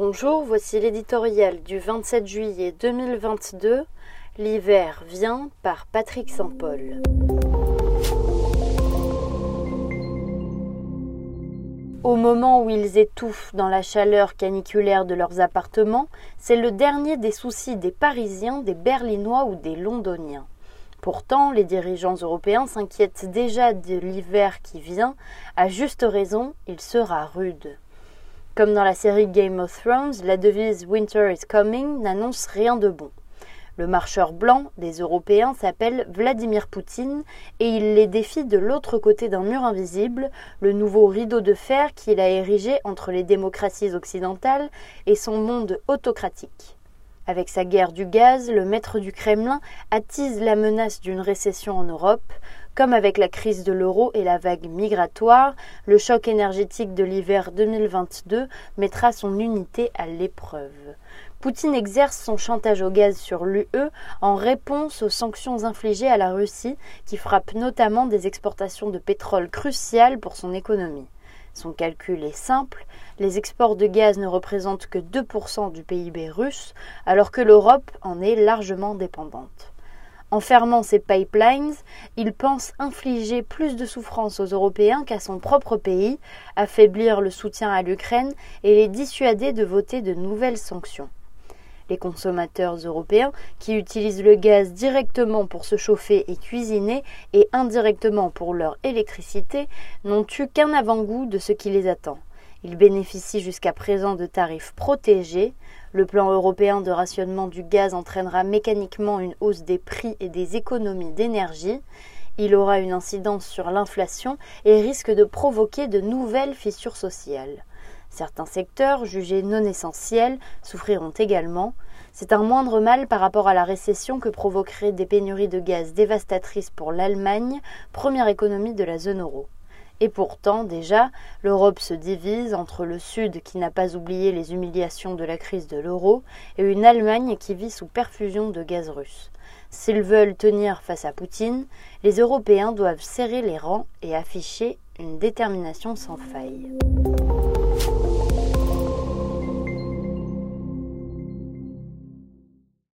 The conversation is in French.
Bonjour, voici l'éditorial du 27 juillet 2022. L'hiver vient par Patrick Saint-Paul. Au moment où ils étouffent dans la chaleur caniculaire de leurs appartements, c'est le dernier des soucis des Parisiens, des Berlinois ou des Londoniens. Pourtant, les dirigeants européens s'inquiètent déjà de l'hiver qui vient. À juste raison, il sera rude. Comme dans la série Game of Thrones, la devise Winter is coming n'annonce rien de bon. Le marcheur blanc des Européens s'appelle Vladimir Poutine et il les défie de l'autre côté d'un mur invisible, le nouveau rideau de fer qu'il a érigé entre les démocraties occidentales et son monde autocratique. Avec sa guerre du gaz, le maître du Kremlin attise la menace d'une récession en Europe. Comme avec la crise de l'euro et la vague migratoire, le choc énergétique de l'hiver 2022 mettra son unité à l'épreuve. Poutine exerce son chantage au gaz sur l'UE en réponse aux sanctions infligées à la Russie qui frappent notamment des exportations de pétrole cruciales pour son économie. Son calcul est simple, les exports de gaz ne représentent que 2% du PIB russe, alors que l'Europe en est largement dépendante. En fermant ces pipelines, il pense infliger plus de souffrance aux Européens qu'à son propre pays, affaiblir le soutien à l'Ukraine et les dissuader de voter de nouvelles sanctions. Les consommateurs européens, qui utilisent le gaz directement pour se chauffer et cuisiner et indirectement pour leur électricité, n'ont eu qu'un avant-goût de ce qui les attend. Ils bénéficient jusqu'à présent de tarifs protégés. Le plan européen de rationnement du gaz entraînera mécaniquement une hausse des prix et des économies d'énergie. Il aura une incidence sur l'inflation et risque de provoquer de nouvelles fissures sociales. Certains secteurs, jugés non essentiels, souffriront également. C'est un moindre mal par rapport à la récession que provoqueraient des pénuries de gaz dévastatrices pour l'Allemagne, première économie de la zone euro. Et pourtant, déjà, l'Europe se divise entre le Sud qui n'a pas oublié les humiliations de la crise de l'euro et une Allemagne qui vit sous perfusion de gaz russe. S'ils veulent tenir face à Poutine, les Européens doivent serrer les rangs et afficher une détermination sans faille.